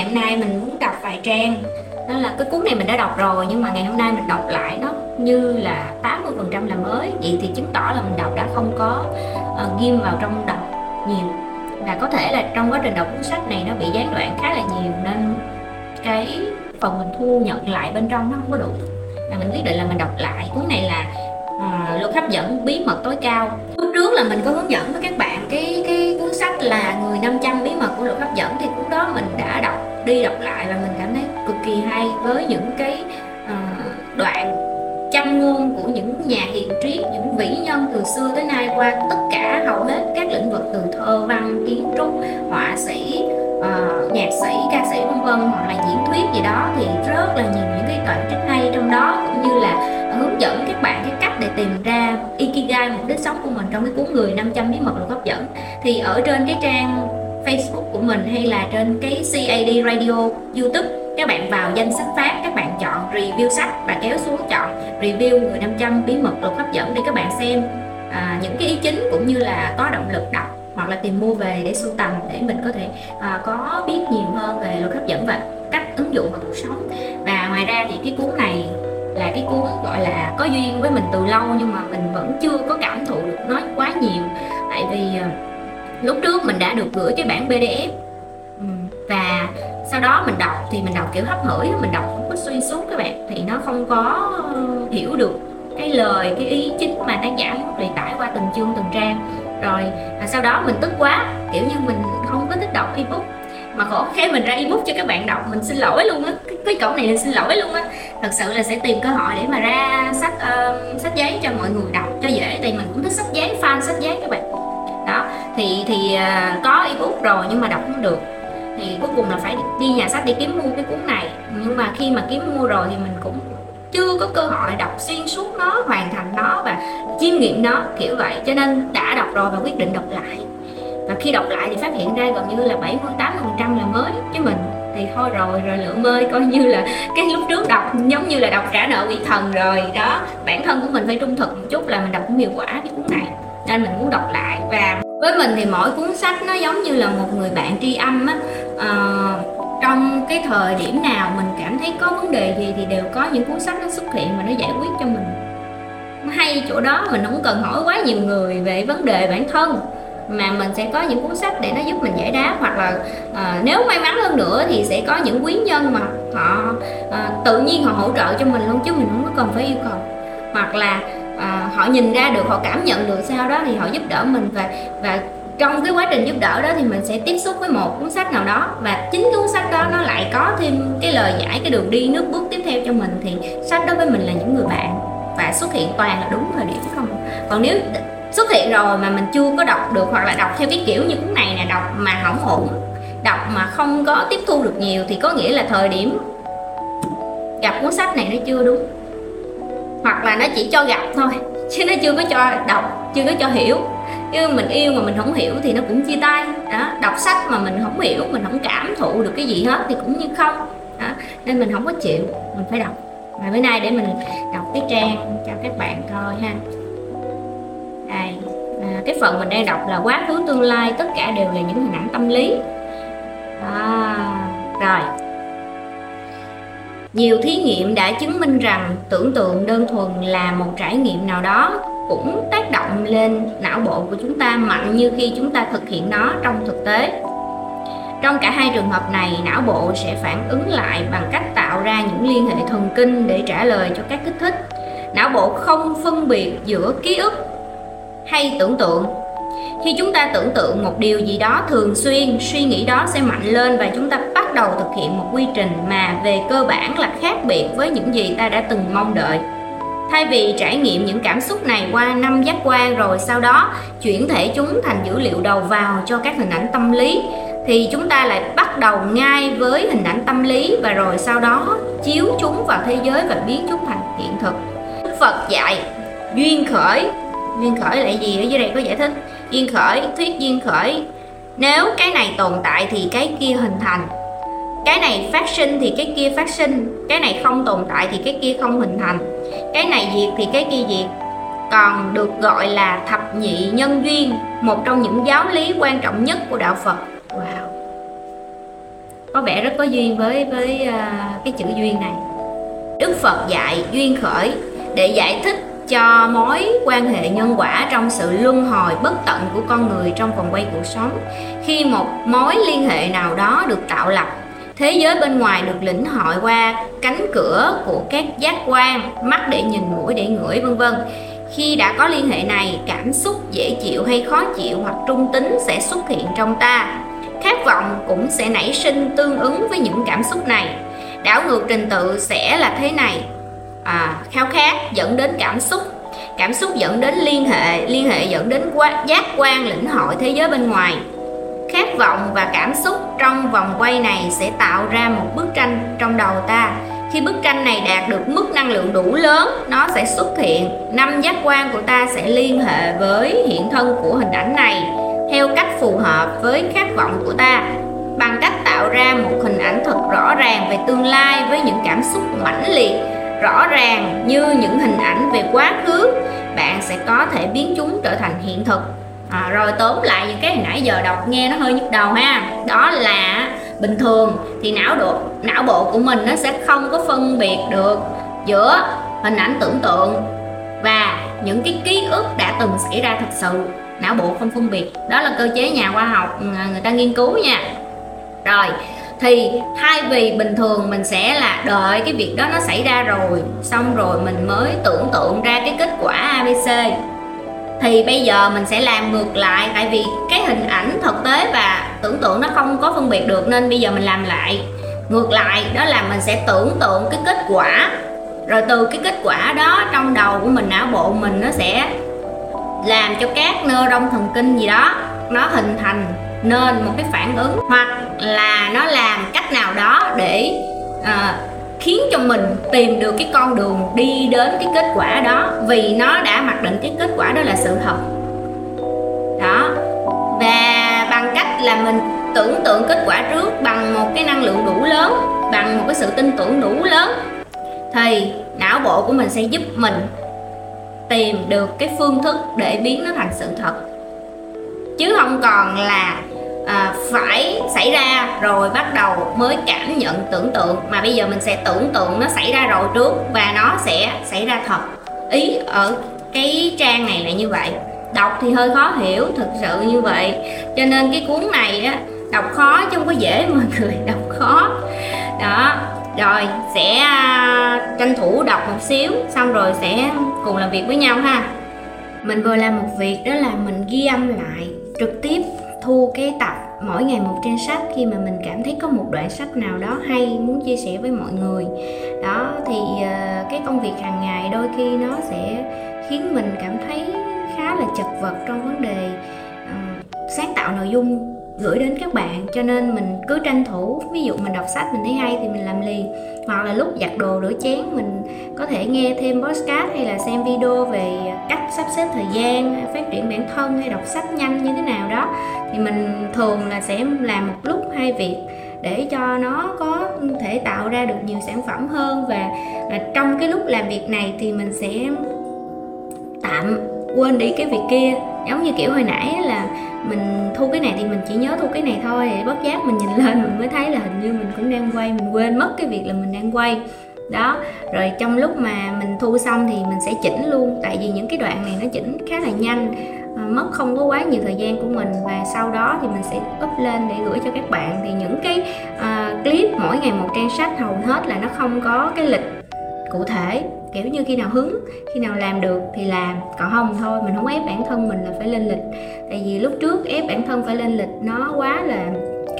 ngày hôm nay mình muốn đọc vài trang. Đó là cái cuốn này mình đã đọc rồi nhưng mà ngày hôm nay mình đọc lại nó như là 80% là mới. Vậy thì chứng tỏ là mình đọc đã không có uh, ghim vào trong đọc nhiều. Và có thể là trong quá trình đọc cuốn sách này nó bị gián đoạn khá là nhiều nên cái phần mình thu nhận lại bên trong nó không có đủ. Và mình quyết định là mình đọc lại. Cuốn này là uh, luật hấp dẫn bí mật tối cao. Lúc trước là mình có hướng dẫn với các bạn cái cái cuốn sách là người 500 bí mật của luật hấp dẫn thì cuốn đó mình đã đọc đi đọc lại và mình cảm thấy cực kỳ hay với những cái uh, đoạn châm ngôn của những nhà hiền triết những vĩ nhân từ xưa tới nay qua tất cả hầu hết các lĩnh vực từ thơ văn kiến trúc họa sĩ uh, nhạc sĩ ca sĩ vân vân hoặc là diễn thuyết gì đó thì rất là nhiều những cái đoạn trích hay. Trong đó cũng như là hướng dẫn các bạn cái cách để tìm ra ikigai mục đích sống của mình trong cái cuốn người 500 bí mật luật hấp dẫn. Thì ở trên cái trang Facebook của mình hay là trên cái CAD Radio YouTube. Các bạn vào danh sách phát các bạn chọn review sách và kéo xuống chọn review người 500 bí mật luật hấp dẫn để các bạn xem. À, những cái ý chính cũng như là có động lực đọc hoặc là tìm mua về để sưu tầm để mình có thể à, có biết nhiều hơn về luật hấp dẫn và cách ứng dụng vào cuộc sống. Và ngoài ra thì cái cuốn này là cái cuốn gọi là có duyên với mình từ lâu nhưng mà mình vẫn chưa có cảm thụ được nó quá nhiều. Tại vì à, lúc trước mình đã được gửi cái bản pdf ừ, và sau đó mình đọc thì mình đọc kiểu hấp hửi mình đọc không có xuyên suốt các bạn. Thì nó không có ờ, hiểu được cái lời cái ý chính mà tác giả muốn truyền tải qua từng chương từng trang. Rồi à, sau đó mình tức quá kiểu như mình không có thích đọc ebook. Mà khổ khi mình ra ebook cho các bạn đọc mình xin lỗi luôn á. Cái, cái cổng này là xin lỗi luôn á. Thật sự là sẽ tìm cơ hội để mà ra sách uh, sách giấy cho mọi người đọc cho dễ thì mình cũng thích sách giấy fan sách giấy các bạn thì thì à, có ebook rồi nhưng mà đọc không được. Thì cuối cùng là phải đi nhà sách để kiếm mua cái cuốn này. Nhưng mà khi mà kiếm mua rồi thì mình cũng chưa có cơ hội đọc xuyên suốt nó, hoàn thành nó và chiêm nghiệm nó, kiểu vậy. Cho nên đã đọc rồi và quyết định đọc lại. Và khi đọc lại thì phát hiện ra gần như là 78 phần trăm là mới với mình. Thì thôi rồi rồi lượng mơi coi như là cái lúc trước đọc giống như là đọc trả nợ vị thần rồi. Đó, bản thân của mình phải trung thực một chút là mình đọc cũng hiệu quả cái cuốn này. Nên mình muốn đọc lại và với mình thì mỗi cuốn sách nó giống như là một người bạn tri âm á. À, trong cái thời điểm nào mình cảm thấy có vấn đề gì thì đều có những cuốn sách nó xuất hiện và nó giải quyết cho mình. Nó hay chỗ đó mình không cần hỏi quá nhiều người về vấn đề bản thân mà mình sẽ có những cuốn sách để nó giúp mình giải đáp hoặc là à, nếu may mắn hơn nữa thì sẽ có những quý nhân mà họ à, tự nhiên họ hỗ trợ cho mình luôn chứ mình không có cần phải yêu cầu. Hoặc là à, họ nhìn ra được họ cảm nhận được sau đó thì họ giúp đỡ mình và và trong cái quá trình giúp đỡ đó thì mình sẽ tiếp xúc với một cuốn sách nào đó và chính cuốn sách đó nó lại có thêm cái lời giải cái đường đi nước bước tiếp theo cho mình thì sách đối với mình là những người bạn và xuất hiện toàn là đúng thời điểm không? Còn nếu xuất hiện rồi mà mình chưa có đọc được hoặc là đọc theo cái kiểu như cuốn này nè đọc mà hỏng ổn đọc mà không có tiếp thu được nhiều thì có nghĩa là thời điểm gặp cuốn sách này nó chưa đúng hoặc là nó chỉ cho gặp thôi chứ nó chưa có cho đọc chưa có cho hiểu. Chứ mình yêu mà mình không hiểu thì nó cũng chia tay. Đó đọc sách mà mình không hiểu mình không cảm thụ được cái gì hết thì cũng như không. Đó. nên mình không có chịu mình phải đọc. Và bữa nay để mình đọc cái trang cho các bạn coi ha. Đây à, cái phần mình đang đọc là quá khứ tương lai tất cả đều là những hình ảnh tâm lý. À, rồi nhiều thí nghiệm đã chứng minh rằng tưởng tượng đơn thuần là một trải nghiệm nào đó cũng tác động lên não bộ của chúng ta mạnh như khi chúng ta thực hiện nó trong thực tế. Trong cả hai trường hợp này, não bộ sẽ phản ứng lại bằng cách tạo ra những liên hệ thần kinh để trả lời cho các kích thích. Não bộ không phân biệt giữa ký ức hay tưởng tượng. Khi chúng ta tưởng tượng một điều gì đó thường xuyên, suy nghĩ đó sẽ mạnh lên và chúng ta bắt đầu thực hiện một quy trình mà về cơ bản là khác biệt với những gì ta đã từng mong đợi. Thay vì trải nghiệm những cảm xúc này qua năm giác quan rồi sau đó chuyển thể chúng thành dữ liệu đầu vào cho các hình ảnh tâm lý, thì chúng ta lại bắt đầu ngay với hình ảnh tâm lý và rồi sau đó chiếu chúng vào thế giới và biến chúng thành hiện thực. Đức Phật dạy duyên khởi. Duyên khởi là gì ở dưới đây có giải thích? Duyên khởi, thuyết duyên khởi. Nếu cái này tồn tại thì cái kia hình thành cái này phát sinh thì cái kia phát sinh cái này không tồn tại thì cái kia không hình thành. Cái này diệt thì cái kia diệt. Còn được gọi là thập nhị nhân duyên một trong những giáo lý quan trọng nhất của đạo phật. Wow. Có vẻ rất có duyên với với uh, cái chữ duyên này. Đức phật dạy duyên khởi để giải thích cho mối quan hệ nhân quả trong sự luân hồi bất tận của con người trong vòng quay cuộc sống. Khi một mối liên hệ nào đó được tạo lập thế giới bên ngoài được lĩnh hội qua cánh cửa của các giác quan mắt để nhìn mũi để ngửi vân vân. Khi đã có liên hệ này cảm xúc dễ chịu hay khó chịu hoặc trung tính sẽ xuất hiện trong ta. Khát vọng cũng sẽ nảy sinh tương ứng với những cảm xúc này. Đảo ngược trình tự sẽ là thế này. À, khao khát dẫn đến cảm xúc. Cảm xúc dẫn đến liên hệ liên hệ dẫn đến giác quan lĩnh hội thế giới bên ngoài khát vọng và cảm xúc trong vòng quay này sẽ tạo ra một bức tranh trong đầu ta. Khi bức tranh này đạt được mức năng lượng đủ lớn, nó sẽ xuất hiện. Năm giác quan của ta sẽ liên hệ với hiện thân của hình ảnh này theo cách phù hợp với khát vọng của ta, bằng cách tạo ra một hình ảnh thật rõ ràng về tương lai với những cảm xúc mãnh liệt, rõ ràng như những hình ảnh về quá khứ. Bạn sẽ có thể biến chúng trở thành hiện thực à, rồi tóm lại những cái hồi nãy giờ đọc nghe nó hơi nhức đầu ha. Đó là bình thường thì não độ não bộ của mình nó sẽ không có phân biệt được giữa hình ảnh tưởng tượng và những cái ký ức đã từng xảy ra thật sự. Não bộ không phân biệt. Đó là cơ chế nhà khoa học à, người ta nghiên cứu nha. Rồi thì thay vì bình thường mình sẽ là đợi cái việc đó nó xảy ra rồi xong rồi mình mới tưởng tượng ra cái kết quả abc thì bây giờ mình sẽ làm ngược lại tại vì cái hình ảnh thực tế và tưởng tượng nó không có phân biệt được nên bây giờ mình làm lại. Ngược lại đó là mình sẽ tưởng tượng cái kết quả. Rồi từ cái kết quả đó trong đầu của mình não bộ mình nó sẽ làm cho các nơ rong thần kinh gì đó nó hình thành nên một cái phản ứng. Hoặc là nó làm cách nào đó để uh, khiến cho mình tìm được cái con đường đi đến cái kết quả đó vì nó đã mặc định cái kết quả đó là sự thật. Đó. Và bằng cách là mình tưởng tượng kết quả trước bằng một cái năng lượng đủ lớn, bằng một cái sự tin tưởng đủ lớn, thì não bộ của mình sẽ giúp mình tìm được cái phương thức để biến nó thành sự thật. Chứ không còn là à, phải xảy ra rồi bắt đầu mới cảm nhận tưởng tượng. Mà bây giờ mình sẽ tưởng tượng nó xảy ra rồi trước và nó sẽ xảy ra thật. Ý ở cái trang này là như vậy. Đọc thì hơi khó hiểu thực sự như vậy. Cho nên cái cuốn này á đọc khó chứ không có dễ mọi người đọc khó. Đó rồi sẽ à, tranh thủ đọc một xíu xong rồi sẽ cùng làm việc với nhau ha. Mình vừa làm một việc đó là mình ghi âm lại trực tiếp thu cái tập mỗi ngày một trang sách khi mà mình cảm thấy có một đoạn sách nào đó hay muốn chia sẻ với mọi người. Đó thì uh, cái công việc hàng ngày đôi khi nó sẽ khiến mình cảm thấy khá là chật vật trong vấn đề uh, sáng tạo nội dung gửi đến các bạn, cho nên mình cứ tranh thủ, ví dụ mình đọc sách mình thấy hay thì mình làm liền. Hoặc là lúc giặt đồ rửa chén mình có thể nghe thêm podcast hay là xem video về cách sắp xếp thời gian, phát triển bản thân hay đọc sách nhanh như thế nào đó. Thì mình thường là sẽ làm một lúc hai việc để cho nó có thể tạo ra được nhiều sản phẩm hơn. Và à, trong cái lúc làm việc này thì mình sẽ tạm quên đi cái việc kia. Giống như kiểu hồi nãy là mình thu cái này thì mình chỉ nhớ thu cái này thôi. Để bất giác mình nhìn lên mình mới thấy là hình như mình cũng đang quay mình quên mất cái việc là mình đang quay. Đó rồi trong lúc mà mình thu xong thì mình sẽ chỉnh luôn. Tại vì những cái đoạn này nó chỉnh khá là nhanh à, mất không có quá nhiều thời gian của mình. Và sau đó thì mình sẽ up lên để gửi cho các bạn. Thì những cái uh, clip mỗi ngày một trang sách hầu hết là nó không có cái lịch cụ thể kiểu như khi nào hứng, khi nào làm được thì làm. Còn không thôi, mình không ép bản thân mình là phải lên lịch. Tại vì lúc trước ép bản thân phải lên lịch nó quá là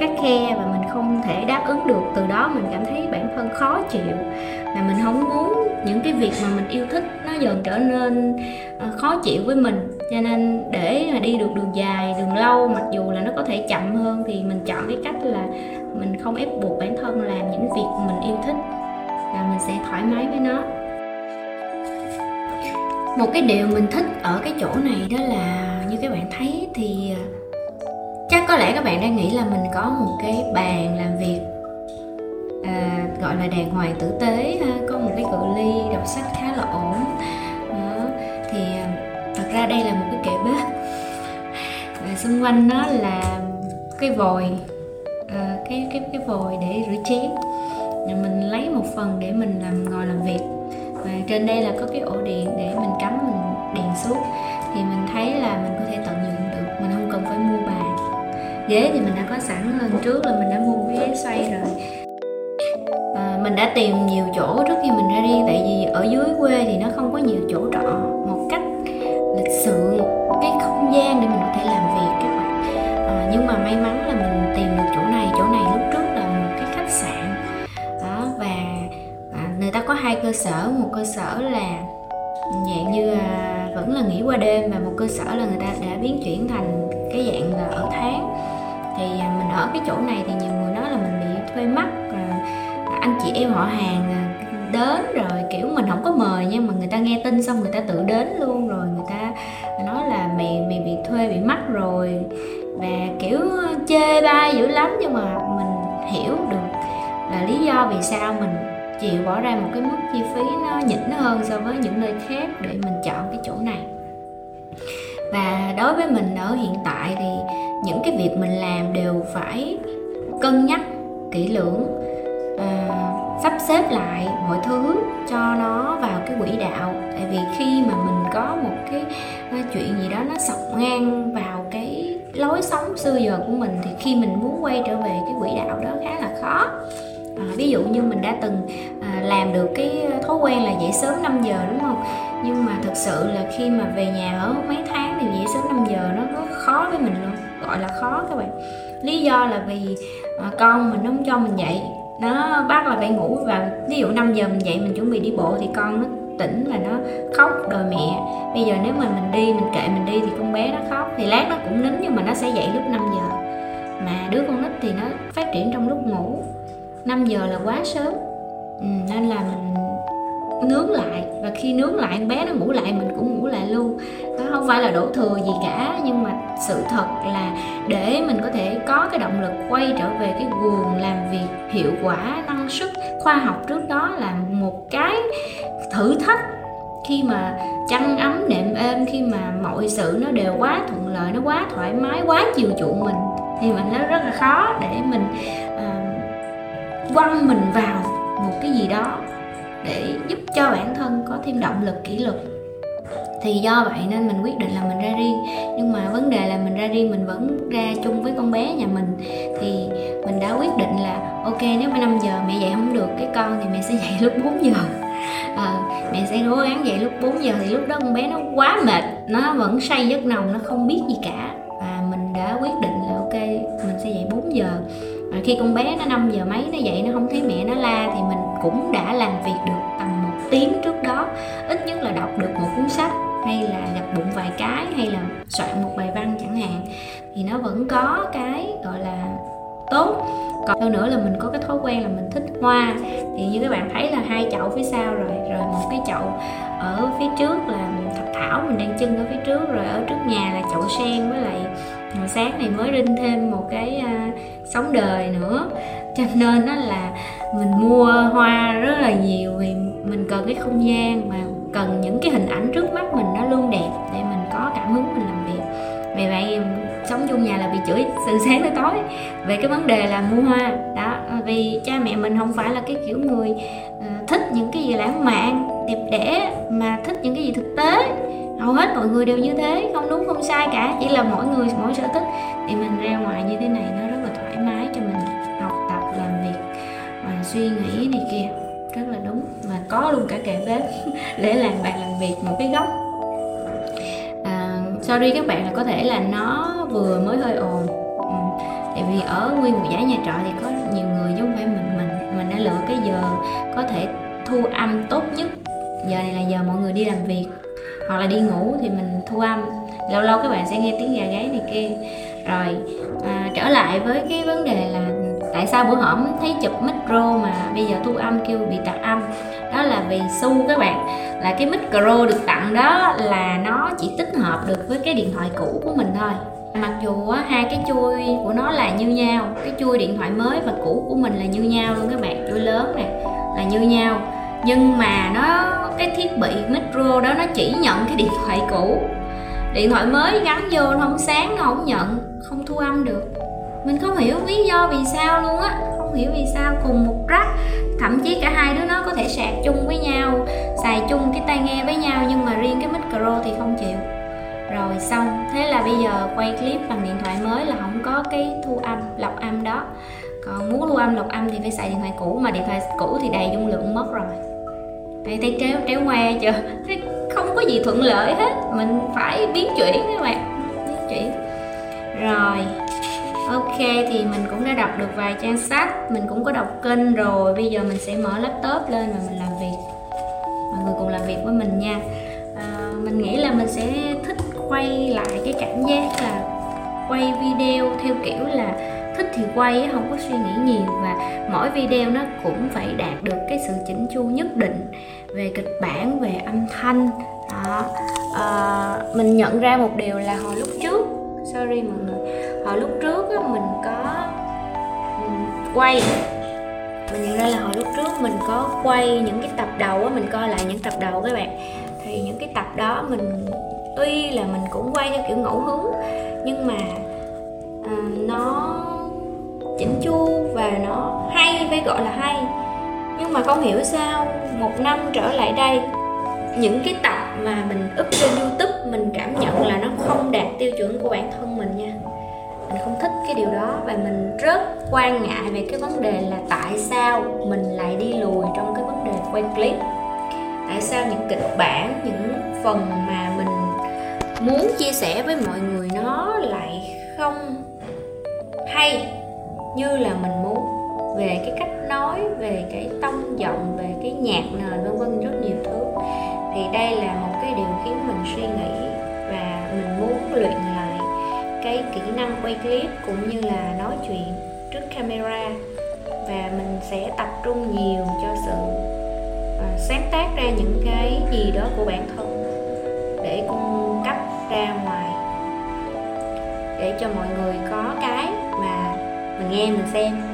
khắc khe và mình không thể đáp ứng được. Từ đó mình cảm thấy bản thân khó chịu. Mà mình không muốn những cái việc mà mình yêu thích nó dần trở nên ờ, khó chịu với mình. Cho nên để mà đi được đường dài, đường lâu, mặc dù là nó có thể chậm hơn thì mình chọn cái cách là mình không ép buộc bản thân làm những việc mình yêu thích. Và mình sẽ thoải mái với nó một cái điều mình thích ở cái chỗ này đó là như các bạn thấy thì à, chắc có lẽ các bạn đang nghĩ là mình có một cái bàn làm việc à, gọi là đàng hoàng tử tế ha có một cái cự ly đọc sách khá là ổn. Đó. thì à, thật ra đây là một cái kệ bếp. Và xung quanh nó là cái vòi à, cái cái cái vòi để rửa chén. Mình lấy một phần để mình làm ngồi làm việc và trên đây là có cái ổ điện để mình cắm mình đèn suốt thì mình thấy là mình có thể tận dụng được mình không cần phải mua bàn ghế thì mình đã có sẵn lần trước là mình đã mua cái ghế xoay rồi. À, mình đã tìm nhiều chỗ trước khi mình ra đi tại vì ở dưới quê thì nó không có nhiều chỗ trọ. Một cách lịch sự một cái không gian để mình có thể làm việc các bạn. À, nhưng mà may mắn là mình có hai cơ sở. Một cơ sở là dạng như à, vẫn là nghỉ qua đêm và một cơ sở là người ta đã biến chuyển thành cái dạng là ở tháng. Thì à, mình ở cái chỗ này thì nhiều người nói là mình bị thuê mắt à, anh chị em họ hàng à, đến rồi kiểu mình không có mời nhưng mà người ta nghe tin xong người ta tự đến luôn rồi người ta nói là mày mày bị thuê bị mắc rồi. Và kiểu chê bai dữ lắm nhưng mà mình hiểu được là lý do vì sao mình chịu bỏ ra một cái mức chi phí nó nhỉnh hơn so với những nơi khác để mình chọn cái chỗ này. Và đối với mình ở hiện tại thì những cái việc mình làm đều phải cân nhắc kỹ lưỡng à, sắp xếp lại mọi thứ cho nó vào cái quỹ đạo. Tại vì khi mà mình có một cái à, chuyện gì đó nó sọc ngang vào cái lối sống xưa giờ của mình thì khi mình muốn quay trở về cái quỹ đạo đó khá là khó à, ví dụ như mình đã từng à, làm được cái thói quen là dậy sớm 5 giờ đúng không? Nhưng mà thực sự là khi mà về nhà ở mấy tháng thì dậy sớm 5 giờ nó rất khó với mình luôn gọi là khó các bạn. Lý do là vì à, con mình nó không cho mình dậy. Nó bắt là phải ngủ và ví dụ 5 giờ mình dậy mình chuẩn bị đi bộ thì con nó tỉnh và nó khóc đòi mẹ. Bây giờ nếu mà mình đi mình kệ mình đi thì con bé nó khóc thì lát nó cũng nín nhưng mà nó sẽ dậy lúc 5 giờ. Mà đứa con nít thì nó phát triển trong lúc ngủ. 5 giờ là quá sớm. Ừ, nên là mình nướng lại. Và khi nướng lại bé nó ngủ lại mình cũng ngủ lại luôn. Đó không phải là đổ thừa gì cả nhưng mà sự thật là để mình có thể có cái động lực quay trở về cái guồng làm việc hiệu quả năng suất khoa học trước đó là một cái thử thách. Khi mà chăn ấm nệm êm khi mà mọi sự nó đều quá thuận lợi nó quá thoải mái quá chiều chuộng mình thì mình nó rất là khó để mình uh, quăng mình vào một cái gì đó để giúp cho bản thân có thêm động lực kỷ luật. Thì do vậy nên mình quyết định là mình ra riêng. Nhưng mà vấn đề là mình ra riêng mình vẫn ra chung với con bé nhà mình. Thì mình đã quyết định là ok nếu mà 5 giờ mẹ dậy không được cái con thì mẹ sẽ dậy lúc 4 giờ. À, mẹ sẽ cố gắng dậy lúc 4 giờ thì lúc đó con bé nó quá mệt nó vẫn say giấc nồng nó không biết gì cả. Và mình đã quyết định là ok mình sẽ dậy 4 giờ và khi con bé nó 5 giờ mấy nó dậy nó không thấy mẹ nó la thì mình cũng đã làm việc được tầm một tiếng trước đó. Ít nhất là đọc được một cuốn sách hay là nhập bụng vài cái hay là soạn một bài văn chẳng hạn. Thì nó vẫn có cái gọi là tốt. Còn hơn nữa là mình có cái thói quen là mình thích hoa. Thì như các bạn thấy là hai chậu phía sau rồi rồi một cái chậu ở phía trước là thạch thảo mình đang trưng ở phía trước rồi ở trước nhà là chậu sen với lại sáng này mới rinh thêm một cái uh, sống đời nữa. Cho nên đó là mình mua hoa rất là nhiều vì mình cần cái không gian mà cần những cái hình ảnh trước mắt mình nó luôn đẹp để mình có cảm hứng mình làm việc. Vì vậy sống chung nhà là bị chửi từ sáng tới tối về cái vấn đề là mua hoa. Đó, vì cha mẹ mình không phải là cái kiểu người ờ, thích những cái gì lãng mạn, đẹp đẽ mà thích những cái gì thực tế. Hầu hết mọi người đều như thế, không đúng, không sai cả, chỉ là mỗi người mỗi sở thích. Thì mình ra ngoài như thế này suy nghĩ này kia rất là đúng mà có luôn cả kệ bếp để làm bạn làm việc một cái góc. À, sorry các bạn là có thể là nó vừa mới hơi ồn. Ừ. tại vì ở nguyên một giải nhà trọ thì có nhiều người chứ không phải mình. Mình mình đã lựa cái giờ có thể thu âm tốt nhất. Giờ này là giờ mọi người đi làm việc. Hoặc là đi ngủ thì mình thu âm. Lâu lâu các bạn sẽ nghe tiếng gà gáy này kia. Rồi à, trở lại với cái vấn đề là tại sao bữa hổm thấy chụp micro mà bây giờ thu âm kêu bị tạc âm? Đó là vì su các bạn. Là cái micro được tặng đó là nó chỉ tích hợp được với cái điện thoại cũ của mình thôi. Mặc dù á, hai cái chui của nó là như nhau. Cái chui điện thoại mới và cũ của mình là như nhau luôn các bạn. Chui lớn này là như nhau. Nhưng mà nó cái thiết bị micro đó nó chỉ nhận cái điện thoại cũ. Điện thoại mới gắn vô nó không sáng nó không nhận không thu âm được mình không hiểu lý do vì sao luôn á. Không hiểu vì sao cùng một rắc. Thậm chí cả hai đứa nó có thể sạc chung với nhau, xài chung cái tai nghe với nhau, nhưng mà riêng cái micro thì không chịu. Rồi xong, thế là bây giờ quay clip bằng điện thoại mới là không có cái thu âm, lọc âm đó. Còn muốn lưu âm, lọc âm thì phải xài điện thoại cũ, mà điện thoại cũ thì đầy dung lượng mất rồi. Đây thấy tréo tréo ngoe chưa không có gì thuận lợi hết. Mình phải biến chuyển các bạn. Biến chuyển. Rồi ok thì mình cũng đã đọc được vài trang sách. Mình cũng có đọc kênh rồi. Bây giờ mình sẽ mở laptop lên và mình làm việc. Mọi người cùng làm việc với mình nha. À, mình nghĩ là mình sẽ thích quay lại cái cảm giác là quay video theo kiểu là thích thì quay không có suy nghĩ nhiều. Và mỗi video nó cũng phải đạt được cái sự chỉnh chu nhất định về kịch bản về âm thanh. Đó. À, mình nhận ra một điều là hồi lúc trước sorry mọi người hồi lúc trước á, mình có ừ, quay. Mình nhận ra là hồi lúc trước mình có quay những cái tập đầu á mình coi lại những tập đầu các bạn. Thì những cái tập đó mình tuy là mình cũng quay theo kiểu ngẫu hứng nhưng mà uh, nó chỉnh chu và nó hay phải gọi là hay. Nhưng mà không hiểu sao một năm trở lại đây những cái tập mà mình up trên youtube mình cảm nhận là nó không đạt tiêu chuẩn của bản thân mình nha mình không thích cái điều đó và mình rất quan ngại về cái vấn đề là tại sao mình lại đi lùi trong cái vấn đề quay clip. Tại sao những kịch bản, những phần mà mình muốn chia sẻ với mọi người nó lại không hay như là mình muốn? Về cái cách nói, về cái tông giọng, về cái nhạc nền, vân vân rất nhiều thứ. Thì đây là một cái điều khiến mình suy nghĩ và mình muốn luyện lại cái kỹ năng quay clip cũng như là nói chuyện trước camera. Và mình sẽ tập trung nhiều cho sự à, sáng tác ra những cái gì đó của bản thân để cung cấp ra ngoài. Để cho mọi người có cái mà mình nghe mình xem.